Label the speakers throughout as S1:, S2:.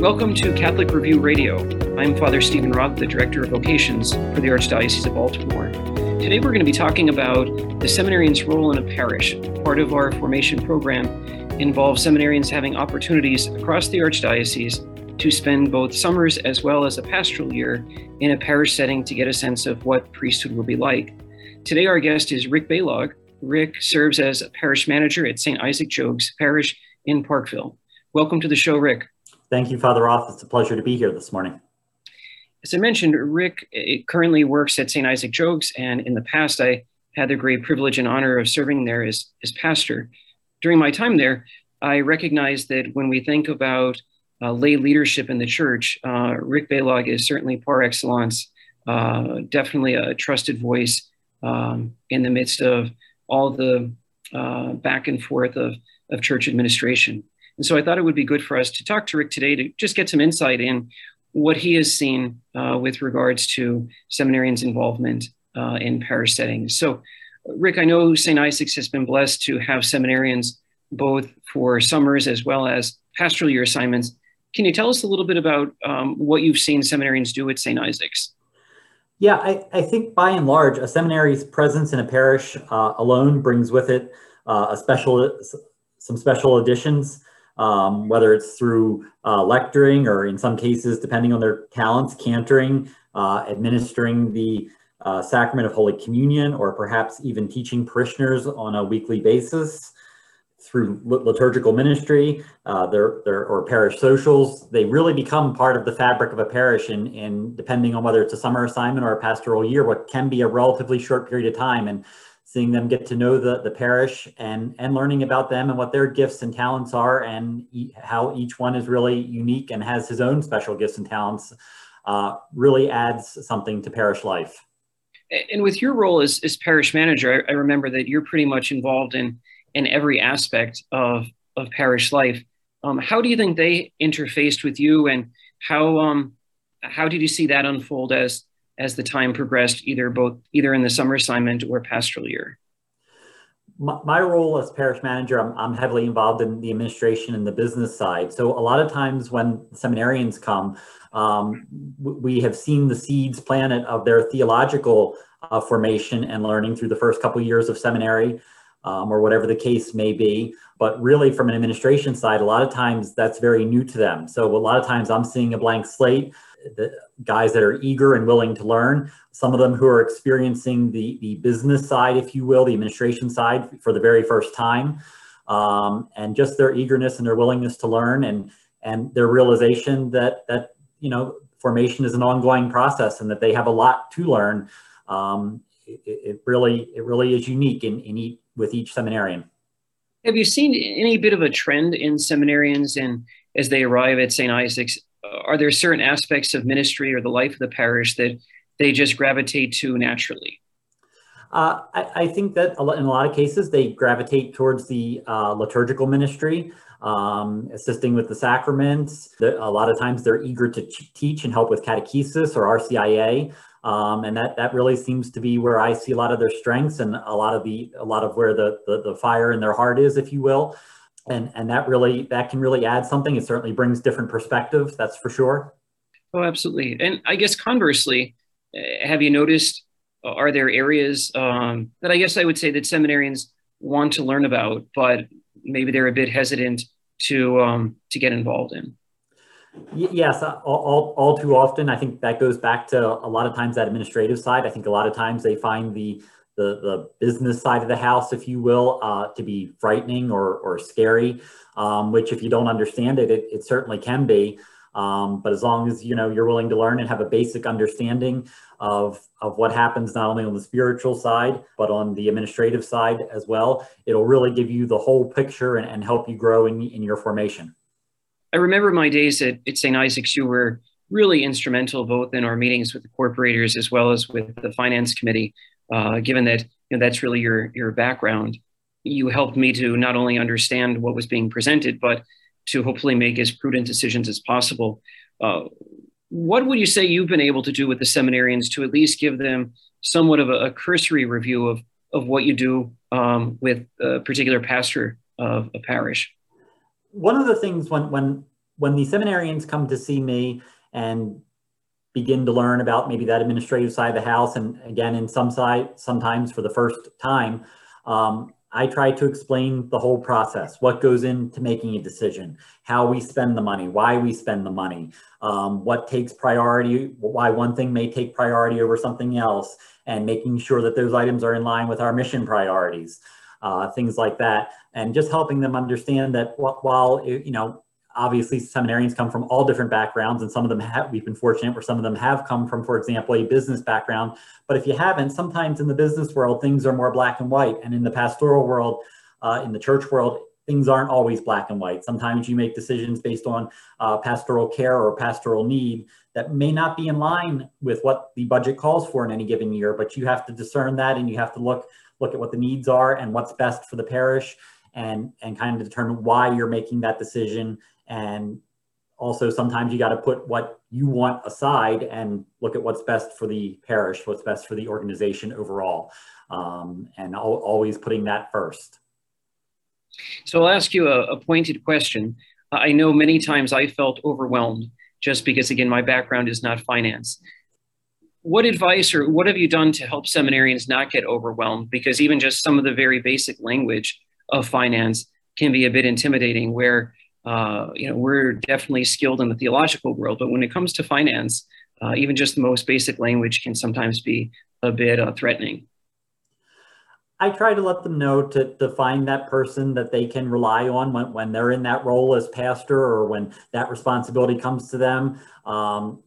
S1: Welcome to Catholic Review Radio. I'm Father Steven Roth, the Director of Vocations for the Archdiocese of Baltimore. Today we're going to be talking about the seminarian's role in a parish. Part of our formation program involves seminarians having opportunities across the Archdiocese to spend both summers as well as a pastoral year in a parish setting to get a sense of what priesthood will be like. Today our guest is Rick Balog. Rick serves as a parish manager at St. Isaac Jogues Parish in Parkville. Welcome to the show, Rick.
S2: Thank you, Father Roth. It's a pleasure to be here this morning.
S1: As I mentioned, Rick currently works at St. Isaac Jogues, and in the past, I had the great privilege and honor of serving there as, as pastor. During my time there, I recognized that when we think about uh, lay leadership in the church, uh, Rick Balog is certainly par excellence, uh, definitely a trusted voice um, in the midst of all the uh, back and forth of, of church administration. And so I thought it would be good for us to talk to Rick today to just get some insight in what he has seen uh, with regards to seminarians' involvement uh, in parish settings. So, Rick, I know St. Isaac's has been blessed to have seminarians both for summers as well as pastoral year assignments. Can you tell us a little bit about um, what you've seen seminarians do at St. Isaac's?
S2: Yeah, I, I, think by and large, a seminary's presence in a parish uh, alone brings with it uh, a special, some special additions um, whether it's through uh, lecturing or in some cases, depending on their talents, cantoring, uh, administering the uh, sacrament of Holy Communion, or perhaps even teaching parishioners on a weekly basis through liturgical ministry uh, their, their, or parish socials. They really become part of the fabric of a parish and, and depending on whether it's a summer assignment or a pastoral year, what can be a relatively short period of time. And seeing them get to know the, the parish and, and learning about them and what their gifts and talents are and e- how each one is really unique and has his own special gifts and talents uh, really adds something to parish life.
S1: And with your role as, as parish manager, I, I remember that you're pretty much involved in, in every aspect of, of parish life. Um, how do you think they interfaced with you and how, um, how did you see that unfold as as the time progressed, either both either in the summer assignment or pastoral year?
S2: My, role as parish manager, I'm, I'm heavily involved in the administration and the business side. So a lot of times when seminarians come, um, we have seen the seeds planted of their theological uh, formation and learning through the first couple years of seminary. Um, or whatever the case may be. But really, from an administration side, a lot of times that's very new to them. So, a lot of times I'm seeing a blank slate the guys that are eager and willing to learn, some of them who are experiencing the, the business side, if you will, the administration side for the very first time, um, and just their eagerness and their willingness to learn and, and their realization that, that, you know, formation is an ongoing process and that they have a lot to learn. Um, it, it, really, it really is unique in, in each, with each seminarian.
S1: Have you seen any bit of a trend in seminarians and as they arrive at St. Isaac's are there certain aspects of ministry or the life of the parish that they just gravitate to naturally?
S2: Uh, I, I, think that in a lot of cases they gravitate towards the uh, liturgical ministry, um, assisting with the sacraments. A lot of times they're eager to teach and help with catechesis or RCIA. Um, and that that really seems to be where I see a lot of their strengths and a lot of the a lot of where the the, the fire in their heart is, if you will and and that really that can really add something. It certainly brings different perspectives that's for sure.
S1: Oh absolutely. And i guess conversely eh, have you noticed uh, are there areas um, that i guess i would say that seminarians want to learn about but maybe they're a bit hesitant to um, to get involved in?
S2: Yes all, all, all too often. I think that goes back to a lot of times that administrative side. I think a lot of times they find the the, the business side of the house, if you will, uh, to be frightening or, or scary, um, which if you don't understand it, it, it certainly can be. Um, but as long as you know you're willing to learn and have a basic understanding of of what happens not only on the spiritual side, but on the administrative side as well. It'll really give you the whole picture and, and help you grow in, in your formation.
S1: I remember my days at, at St. Isaac's, you were really instrumental both in our meetings with the corporators as well as with the finance committee, uh, given that you know, that's really your, your background. You helped me to not only understand what was being presented, but to hopefully make as prudent decisions as possible. Uh, what would you say you've been able to do with the seminarians to at least give them somewhat of a, a cursory review of, of what you do um, with a particular pastor of a parish?
S2: One of the things when, when, when the seminarians come to see me and begin to learn about maybe that administrative side of the house, and again, in some side, sometimes for the first time, um, I try to explain the whole process, what goes into making a decision, how we spend the money, why we spend the money, um, what takes priority, why one thing may take priority over something else, and making sure that those items are in line with our mission priorities, uh, things like that. And just helping them understand that while, you know, obviously seminarians come from all different backgrounds and some of them have we've been fortunate where some of them have come from for example a business background. But if you haven't sometimes in the business world things are more black and white. And in the pastoral world uh, in the church world things aren't always black and white. Sometimes you make decisions based on uh, pastoral care or pastoral need that may not be in line with what the budget calls for in any given year but you have to discern that and you have to look look at what the needs are and what's best for the parish and and kind of determine why you're making that decision and also sometimes you got to put what you want aside and look at what's best for the parish what's best for the organization overall. Um, and al- always putting that first.
S1: So i'll ask you a, a pointed question. I know many times i felt overwhelmed just because again my background is not finance. What advice or what have you done to help seminarians not get overwhelmed? Because even just some of the very basic language of finance can be a bit intimidating where uh, you know, we're definitely skilled in the theological world, but when it comes to finance, uh, even just the most basic language can sometimes be a bit uh, threatening.
S2: I try to let them know to, to find that person that they can rely on when, when they're in that role as pastor or when that responsibility comes to them. Um,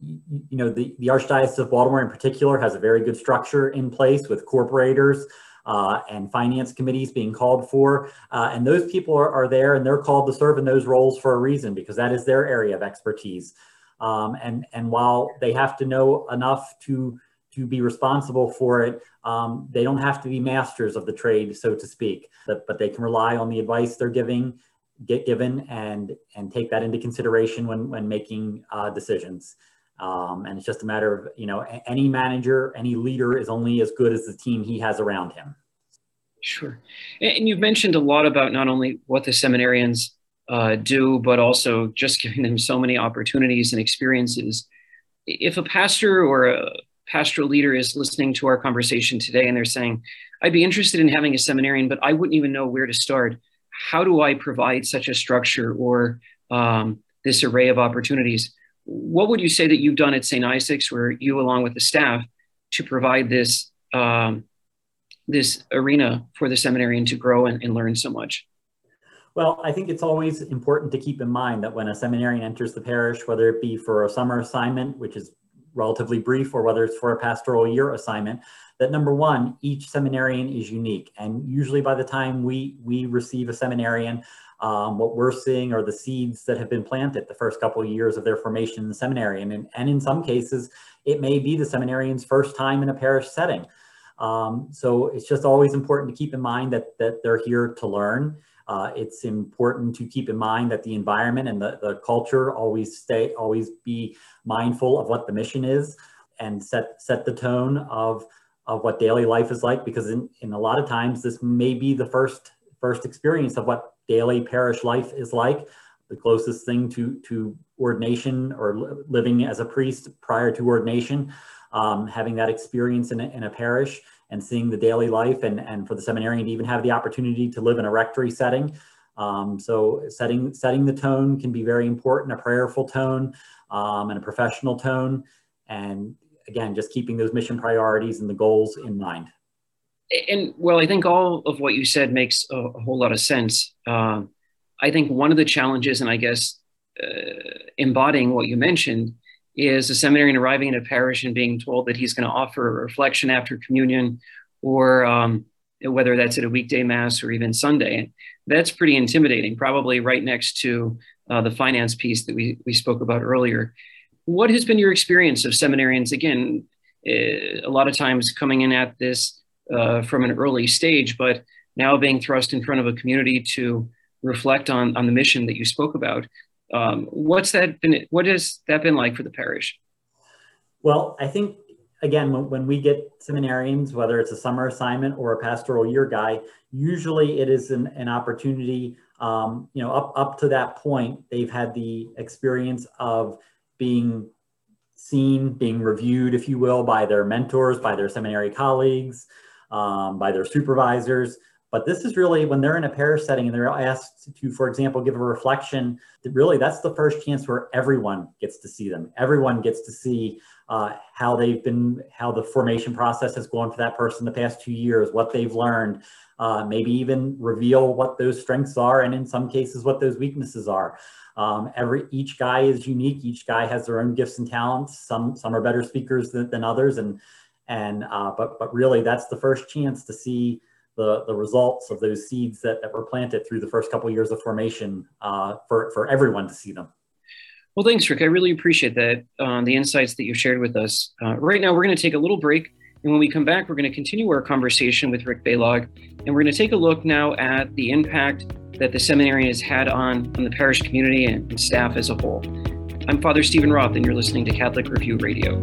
S2: you, know, the, the Archdiocese of Baltimore in particular has a very good structure in place with corporators uh, and finance committees being called for. Uh, and those people are, are, there and they're called to serve in those roles for a reason because that is their area of expertise. Um, and, and while they have to know enough to, to be responsible for it, um, they don't have to be masters of the trade, so to speak, but, but they can rely on the advice they're giving, get given and, and take that into consideration when, when making uh, decisions. Um, and it's just a matter of, you know, any manager, any leader is only as good as the team he has around him.
S1: Sure. And you've mentioned a lot about not only what the seminarians uh, do, but also just giving them so many opportunities and experiences. If a pastor or a pastoral leader is listening to our conversation today and they're saying, I'd be interested in having a seminarian, but I wouldn't even know where to start. How do I provide such a structure or um, this array of opportunities? What would you say that you've done at St. Isaac's, where you, along with the staff, to provide this um, this arena for the seminarian to grow and, and learn so much?
S2: Well, I think it's always important to keep in mind that when a seminarian enters the parish, whether it be for a summer assignment, which is relatively brief, or whether it's for a pastoral year assignment, that number one, each seminarian is unique. And usually by the time we, we receive a seminarian, um, what we're seeing are the seeds that have been planted the first couple of years of their formation in the seminary. And in, and in some cases, it may be the seminarian's first time in a parish setting. Um, so it's just always important to keep in mind that, that they're here to learn. Uh, it's important to keep in mind that the environment and the, the culture always stay, always be mindful of what the mission is and set, set the tone of, of what daily life is like, because in, in a lot of times this may be the first, first experience of what daily parish life is like. The closest thing to, to ordination or living as a priest prior to ordination, um, having that experience in a, in a parish and seeing the daily life and, and for the seminarian to even have the opportunity to live in a rectory setting. Um, so setting, setting the tone can be very important, a prayerful tone um, and a professional tone. And again, just keeping those mission priorities and the goals in mind
S1: and well, I think all of what you said makes a, a whole lot of sense. Uh, I think one of the challenges, and I guess uh, embodying what you mentioned, is a seminarian arriving in a parish and being told that he's going to offer a reflection after communion, or um, whether that's at a weekday mass or even Sunday. That's pretty intimidating, probably right next to uh, the finance piece that we, we spoke about earlier. What has been your experience of seminarians? Again, uh, a lot of times coming in at this uh, from an early stage, but now being thrust in front of a community to reflect on, on the mission that you spoke about. Um, what's that been? What has that been like for the parish?
S2: Well, I think again, when, when we get seminarians, whether it's a summer assignment or a pastoral year guy, usually it is an, an opportunity. Um, you know, up up to that point, they've had the experience of being seen, being reviewed, if you will, by their mentors, by their seminary colleagues, um, by their supervisors. But this is really when they're in a parish setting and they're asked to, for example, give a reflection, that really that's the first chance where everyone gets to see them. Everyone gets to see uh, how they've been, how the formation process has gone for that person the past two years, what they've learned, uh, maybe even reveal what those strengths are, and in some cases, what those weaknesses are. Um, every each guy is unique. Each guy has their own gifts and talents. Some some are better speakers than, than others, and and uh, but but really, that's the first chance to see the, the results of those seeds that, that were planted through the first couple of years of formation uh, for, for everyone to see them.
S1: Well, thanks, Rick. I really appreciate that, uh, the insights that you shared with us. Uh, right now, we're going to take a little break. And when we come back, we're going to continue our conversation with Rick Balog. And we're going to take a look now at the impact that the seminary has had on, on the parish community and staff as a whole. I'm Father Steven Roth, and you're listening to Catholic Review Radio.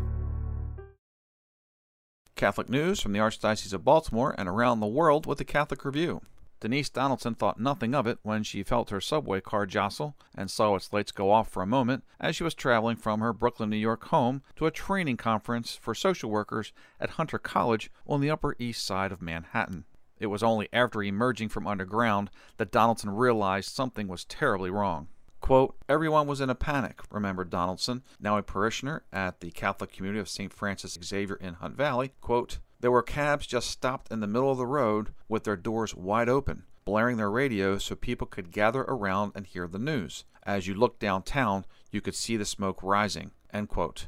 S3: Catholic news from the Archdiocese of Baltimore and around the world with the Catholic Review. Denise Donaldson thought nothing of it when she felt her subway car jostle and saw its lights go off for a moment as she was traveling from her Brooklyn, New York home to a training conference for social workers at Hunter College on the Upper East Side of Manhattan. It was only after emerging from underground that Donaldson realized something was terribly wrong. Quote, Everyone was in a panic, remembered Donaldson, now a parishioner at the Catholic community of St. Francis Xavier in Hunt Valley. Quote, There were cabs just stopped in the middle of the road with their doors wide open, blaring their radios so people could gather around and hear the news. As you looked downtown, you could see the smoke rising. End quote.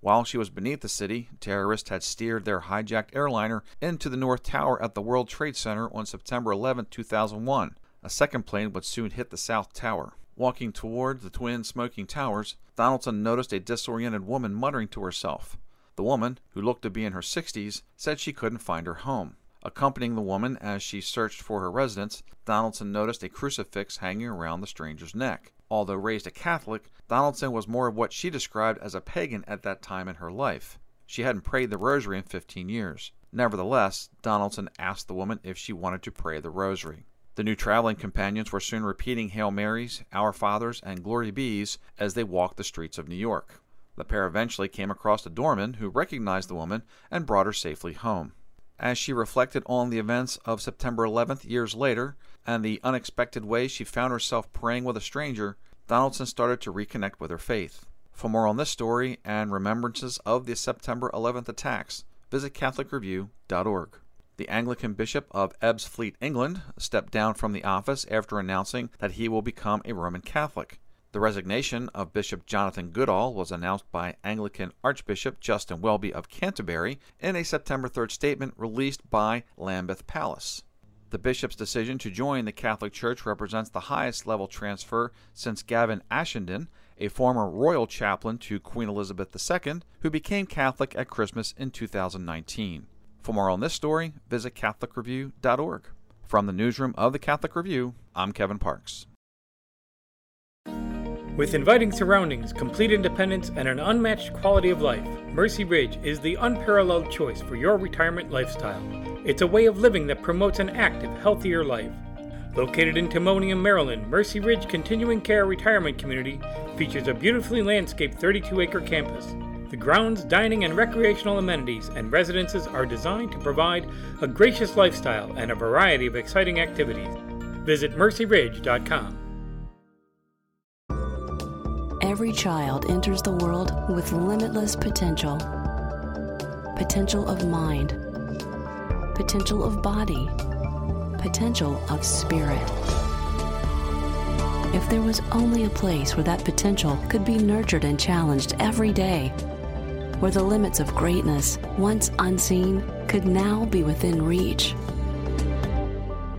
S3: While she was beneath the city, terrorists had steered their hijacked airliner into the North Tower at the World Trade Center on September 11, 2001. A second plane would soon hit the South Tower. Walking toward the twin smoking towers, Donaldson noticed a disoriented woman muttering to herself. The woman, who looked to be in her 60s, said she couldn't find her home. Accompanying the woman as she searched for her residence, Donaldson noticed a crucifix hanging around the stranger's neck. Although raised a Catholic, Donaldson was more of what she described as a pagan at that time in her life. She hadn't prayed the rosary in 15 years. Nevertheless, Donaldson asked the woman if she wanted to pray the rosary. The new traveling companions were soon repeating Hail Marys, Our Fathers, and Glory Be's as they walked the streets of New York. The pair eventually came across a doorman who recognized the woman and brought her safely home. As she reflected on the events of September 11th years later and the unexpected way she found herself praying with a stranger, Donaldson started to reconnect with her faith. For more on this story and remembrances of the September 11th attacks, visit CatholicReview.org. The Anglican Bishop of Ebbsfleet, England, stepped down from the office after announcing that he will become a Roman Catholic. The resignation of Bishop Jonathan Goodall was announced by Anglican Archbishop Justin Welby of Canterbury in a September 3rd statement released by Lambeth Palace. The bishop's decision to join the Catholic Church represents the highest level transfer since Gavin Ashenden, a former royal chaplain to Queen Elizabeth II, who became Catholic at Christmas in 2019. For more on this story, visit CatholicReview.org. From the newsroom of the Catholic Review, I'm Kevin Parks.
S4: With inviting surroundings, complete independence, and an unmatched quality of life, Mercy Ridge is the unparalleled choice for your retirement lifestyle. It's a way of living that promotes an active, healthier life. Located in Timonium, Maryland, Mercy Ridge Continuing Care Retirement Community features a beautifully landscaped 32 acre campus. The grounds, dining, and recreational amenities and residences are designed to provide a gracious lifestyle and a variety of exciting activities. Visit mercyridge.com.
S5: Every child enters the world with limitless potential potential of mind, potential of body, potential of spirit. If there was only a place where that potential could be nurtured and challenged every day, where the limits of greatness, once unseen, could now be within reach.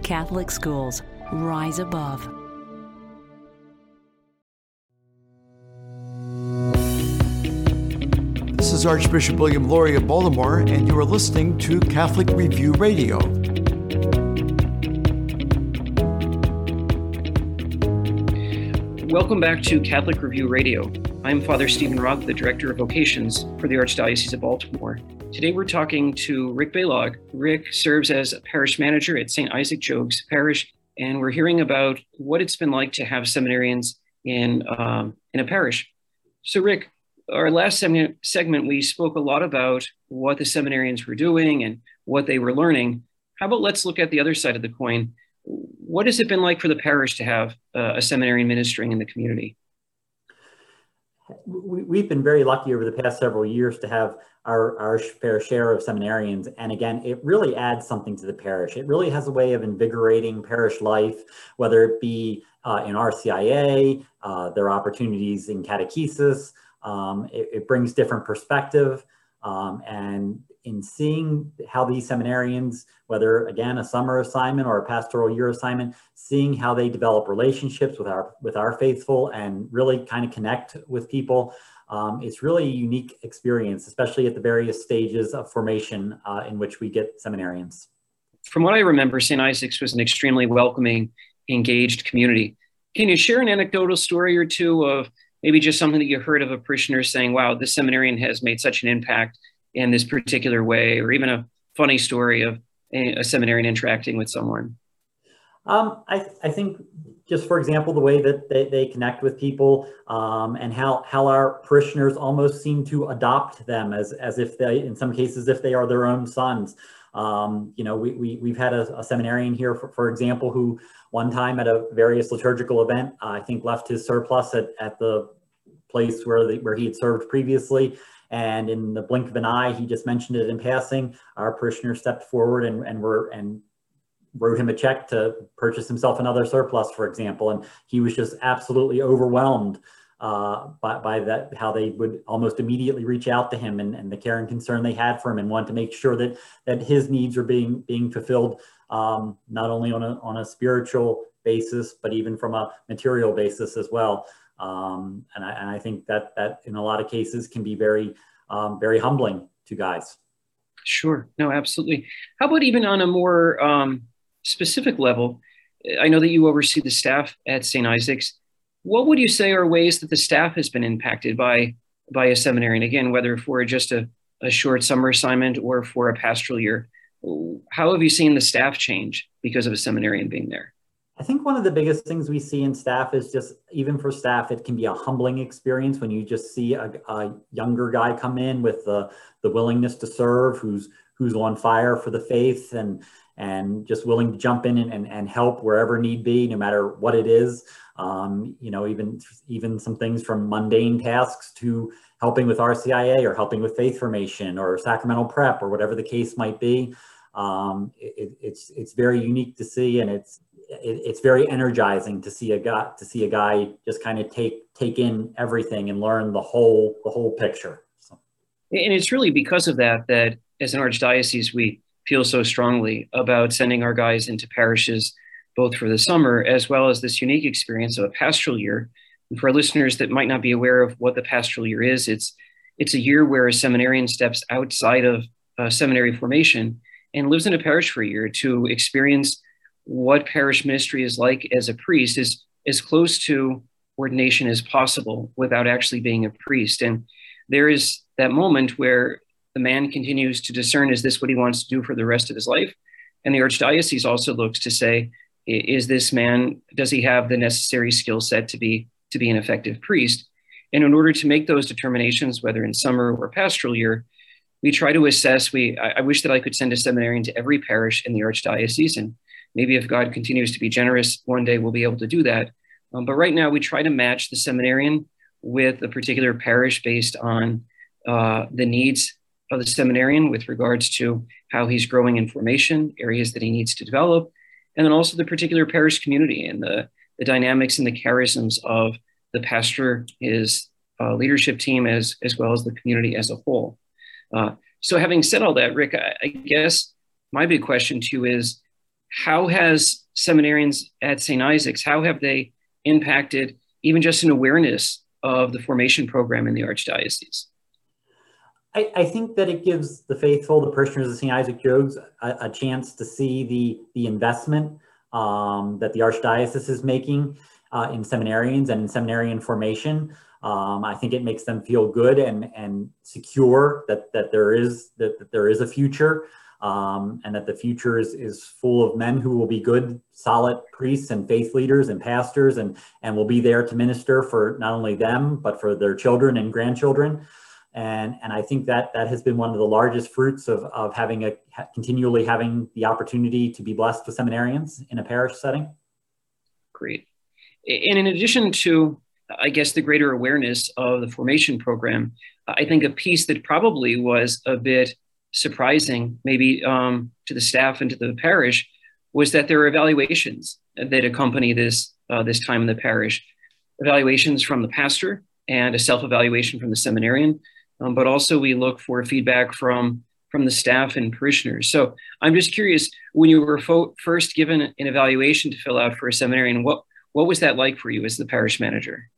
S5: Catholic schools rise above.
S6: This is Archbishop William Lori of Baltimore, and you are listening to Catholic Review Radio.
S1: Welcome back to Catholic Review Radio. I'm Father Steven Roth, the Director of Vocations for the Archdiocese of Baltimore. Today we're talking to Rick Balog. Rick serves as a parish manager at St. Isaac Jogues Parish, and we're hearing about what it's been like to have seminarians in, um, in a parish. So, Rick, our last segment, segment, we spoke a lot about what the seminarians were doing and what they were learning. How about let's look at the other side of the coin? What has it been like for the parish to have uh, a seminarian ministering in the community?
S2: We, have been very lucky over the past several years to have our, our fair share of seminarians. And again, it really adds something to the parish. It really has a way of invigorating parish life, whether it be uh, in RCIA, uh, their opportunities in catechesis, um, it, it, brings different perspective. Um, and in seeing how these seminarians, whether again a summer assignment or a pastoral year assignment, seeing how they develop relationships with our with our faithful and really kind of connect with people, um, it's really a unique experience, especially at the various stages of formation uh, in which we get seminarians.
S1: From what I remember, St. Isaac's was an extremely welcoming, engaged community. Can you share an anecdotal story or two of maybe just something that you heard of a parishioner saying, wow, this seminarian has made such an impact in this particular way, or even a funny story of a, a seminarian interacting with someone?
S2: Um, I, I think just for example, the way that they, they connect with people um, and how, how our parishioners almost seem to adopt them as, as if they, in some cases, if they are their own sons. Um, you know, we, we, we've had a, a seminarian here, for, for example, who one time at a various liturgical event, uh, I think left his surplice at, at the place where, the, where he had served previously. And in the blink of an eye, he just mentioned it in passing. Our parishioner stepped forward and, and were and wrote him a check to purchase himself another surplice, for example. And he was just absolutely overwhelmed uh, by, by that, how they would almost immediately reach out to him and, and the care and concern they had for him and want to make sure that, that his needs are being, being fulfilled um, not only on a, on a spiritual basis, but even from a material basis as well. Um, and, I, and I think that that in a lot of cases can be very, um, very humbling to guys.
S1: Sure. No, absolutely. How about even on a more um, specific level? I know that you oversee the staff at St. Isaac's. What would you say are ways that the staff has been impacted by by a seminarian? Again, whether for just a, a short summer assignment or for a pastoral year, how have you seen the staff change because of a seminarian being there?
S2: I think one of the biggest things we see in staff is just, even for staff, it can be a humbling experience when you just see a, a younger guy come in with the, the willingness to serve, who's who's on fire for the faith and and just willing to jump in and, and, and help wherever need be, no matter what it is. Um, you know, even even some things from mundane tasks to helping with RCIA or helping with faith formation or sacramental prep or whatever the case might be. Um, it, it's it's very unique to see, and it's it, it's very energizing to see a guy to see a guy just kind of take take in everything and learn the whole the whole picture. So.
S1: And it's really because of that that as an archdiocese we feel so strongly about sending our guys into parishes both for the summer as well as this unique experience of a pastoral year. And for listeners that might not be aware of what the pastoral year is, it's it's a year where a seminarian steps outside of uh, seminary formation and lives in a parish for a year to experience what parish ministry is like as a priest is as close to ordination as possible without actually being a priest. And there is that moment where the man continues to discern is this what he wants to do for the rest of his life? And the archdiocese also looks to say, is this man, does he have the necessary skill set to be to be an effective priest? And in order to make those determinations, whether in summer or pastoral year, we try to assess. We I, I wish that I could send a seminarian to every parish in the archdiocese, and maybe if God continues to be generous, one day we'll be able to do that. Um, but right now, we try to match the seminarian with a particular parish based on uh, the needs of the seminarian with regards to how he's growing in formation, areas that he needs to develop, and then also the particular parish community and the, the dynamics and the charisms of the pastor, his uh, leadership team, as, as well as the community as a whole. Uh, so, having said all that, Rick, I, I guess my big question to you is how has seminarians at St. Isaac's, how have they impacted even just an awareness of the formation program in the Archdiocese?
S2: I, I, think that it gives the faithful, the parishioners of St. Isaac Jogues, a, a, chance to see the, the investment um, that the Archdiocese is making uh, in seminarians and in seminarian formation. Um, I think it makes them feel good and, and secure that, that, there is, that, that there is a future um, and that the future is, is full of men who will be good, solid priests and faith leaders and pastors and, and will be there to minister for not only them, but for their children and grandchildren. And, and I think that that has been one of the largest fruits of, of having a continually having the opportunity to be blessed with seminarians in a parish setting.
S1: Great. And in addition to, I guess, the greater awareness of the formation program, I think a piece that probably was a bit surprising, maybe um, to the staff and to the parish, was that there are evaluations that accompany this uh, this time in the parish. Evaluations from the pastor and a self-evaluation from the seminarian um, but also we look for feedback from from the staff and parishioners. So I'm just curious, when you were fo- first given an evaluation to fill out for a seminarian, what what was that like for you as the parish manager?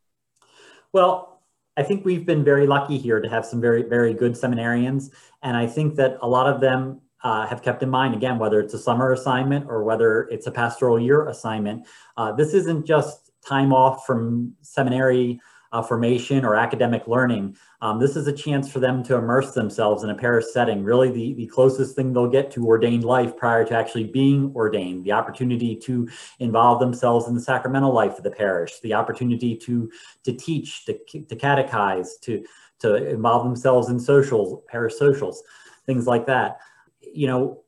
S2: Well, I think we've been very lucky here to have some very very good seminarians, and I think that a lot of them uh, have kept in mind again whether it's a summer assignment or whether it's a pastoral year assignment. Uh, this isn't just time off from seminary uh, formation or academic learning. Um, this is a chance for them to immerse themselves in a parish setting, really the, the closest thing they'll get to ordained life prior to actually being ordained, the opportunity to involve themselves in the sacramental life of the parish, the opportunity to, to teach, to, to catechize, to, to involve themselves in socials, parish socials, things like that. You know,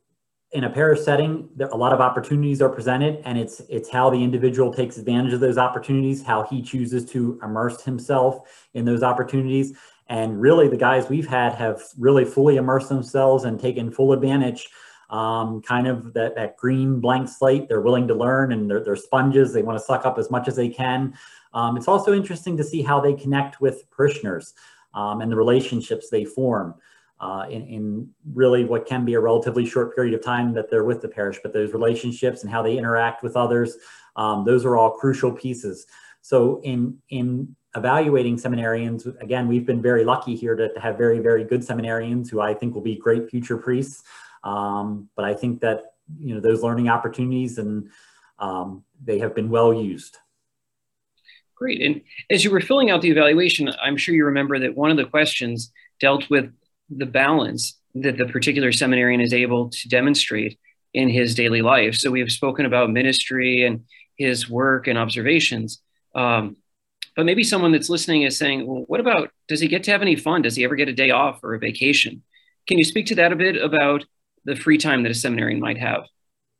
S2: in a parish setting, there, a lot of opportunities are presented, and it's it's how the individual takes advantage of those opportunities, how he chooses to immerse himself in those opportunities. And really, the guys we've had have really fully immersed themselves and taken full advantage. Um, kind of that, that green blank slate. They're willing to learn and they're, they're sponges. They want to suck up as much as they can. Um, it's also interesting to see how they connect with parishioners um, and the relationships they form uh, in, in, really what can be a relatively short period of time that they're with the parish, but those relationships and how they interact with others, um, those are all crucial pieces. So in, in evaluating seminarians, again, we've been very lucky here to, to have very, very good seminarians who I think will be great future priests. Um, but I think that, you know, those learning opportunities and um, they have been well used.
S1: Great. And as you were filling out the evaluation, I'm sure you remember that one of the questions dealt with the balance that the particular seminarian is able to demonstrate in his daily life. So we have spoken about ministry and his work and observations. Um, but maybe someone that's listening is saying, well, what about, does he get to have any fun? Does he ever get a day off or a vacation? Can you speak to that a bit about the free time that a seminarian might have?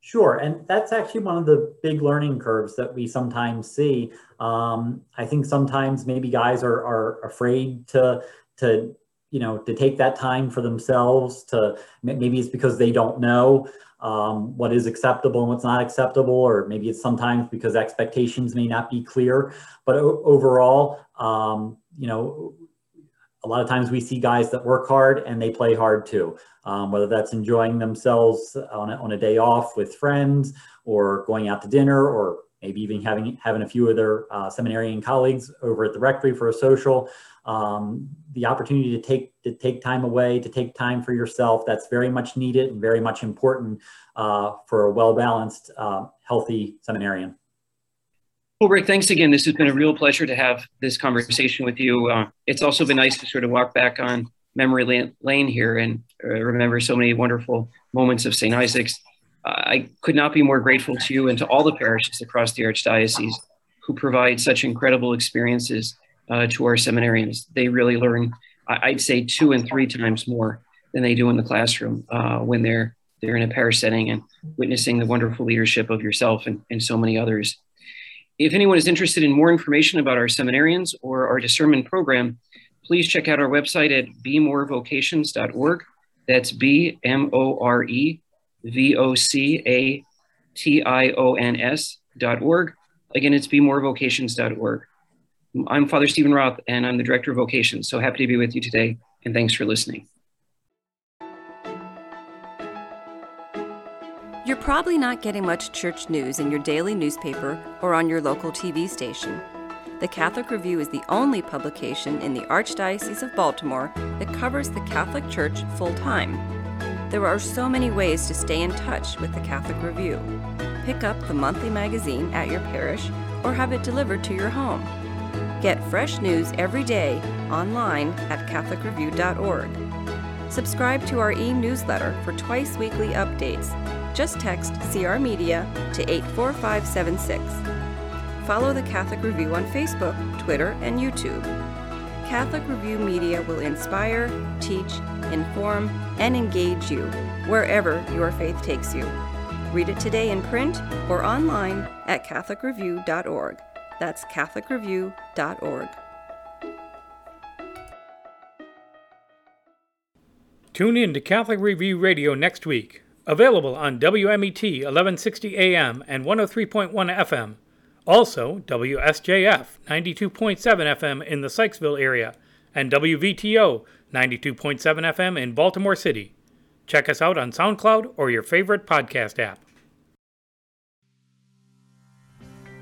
S2: Sure, and that's actually one of the big learning curves that we sometimes see. Um, I think sometimes maybe guys are, are afraid to to you know to take that time for themselves to maybe it's because they don't know um, what is acceptable and what's not acceptable or maybe it's sometimes because expectations may not be clear. But overall um, you know a lot of times we see guys that work hard and they play hard too. Um, whether that's enjoying themselves on a, on a day off with friends or going out to dinner or maybe even having having a few of their uh, seminarian colleagues over at the rectory for a social um, the opportunity to take to take time away, to take time for yourself. That's very much needed and very much important uh, for a well balanced, uh, healthy seminarian.
S1: Well, Rick, thanks again. This has been a real pleasure to have this conversation with you. Uh, it's also been nice to sort of walk back on memory lane here and uh, remember so many wonderful moments of St. Isaac's. I could not be more grateful to you and to all the parishes across the Archdiocese who provide such incredible experiences uh, to our seminarians. They really learn, I'd say, two and three times more than they do in the classroom uh, when they're they're in a parish setting and witnessing the wonderful leadership of yourself and, and so many others. If anyone is interested in more information about our seminarians or our discernment program, please check out our website at bemorevocations.org. That's B M O R E V O C A T I O N S dot org. Again, it's bemorevocations.org. I'm Father Steven Roth, and I'm the Director of Vocations. So happy to be with you today, and thanks for listening.
S7: You're probably not getting much church news in your daily newspaper or on your local TV station. The Catholic Review is the only publication in the Archdiocese of Baltimore that covers the Catholic Church full time. There are so many ways to stay in touch with the Catholic Review. Pick up the monthly magazine at your parish or have it delivered to your home. Get fresh news every day online at CatholicReview.org. Subscribe to our e newsletter for twice weekly updates just text CR Media to 84576. Follow the Catholic Review on Facebook, Twitter, and YouTube. Catholic Review Media will inspire, teach, inform, and engage you wherever your faith takes you. Read it today in print or online at CatholicReview.org. That's CatholicReview.org.
S4: Tune in to Catholic Review Radio next week. Available on WMET 1160 AM and 103.1 FM. Also, WSJF 92.7 FM in the Sykesville area and WVTO 92.7 FM in Baltimore City. Check us out on SoundCloud or your favorite podcast app.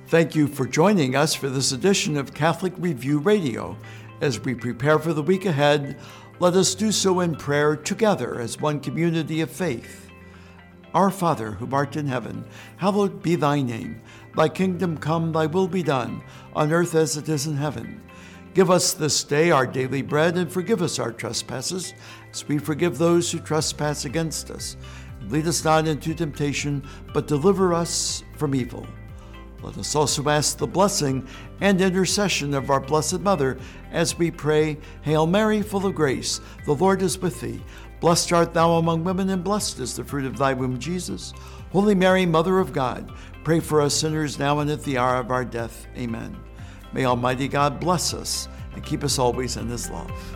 S6: Thank you for joining us for this edition of Catholic Review Radio. As we prepare for the week ahead, let us do so in prayer together as one community of faith. Our Father, who art in heaven, hallowed be thy name. Thy kingdom come, thy will be done, on earth as it is in heaven. Give us this day our daily bread, and forgive us our trespasses, as we forgive those who trespass against us. Lead us not into temptation, but deliver us from evil. Let us also ask the blessing and intercession of our Blessed Mother as we pray, Hail Mary, full of grace, the Lord is with thee. Blessed art thou among women, and blessed is the fruit of thy womb, Jesus. Holy Mary, Mother of God, pray for us sinners now and at the hour of our death. Amen. May Almighty God bless us and keep us always in his love.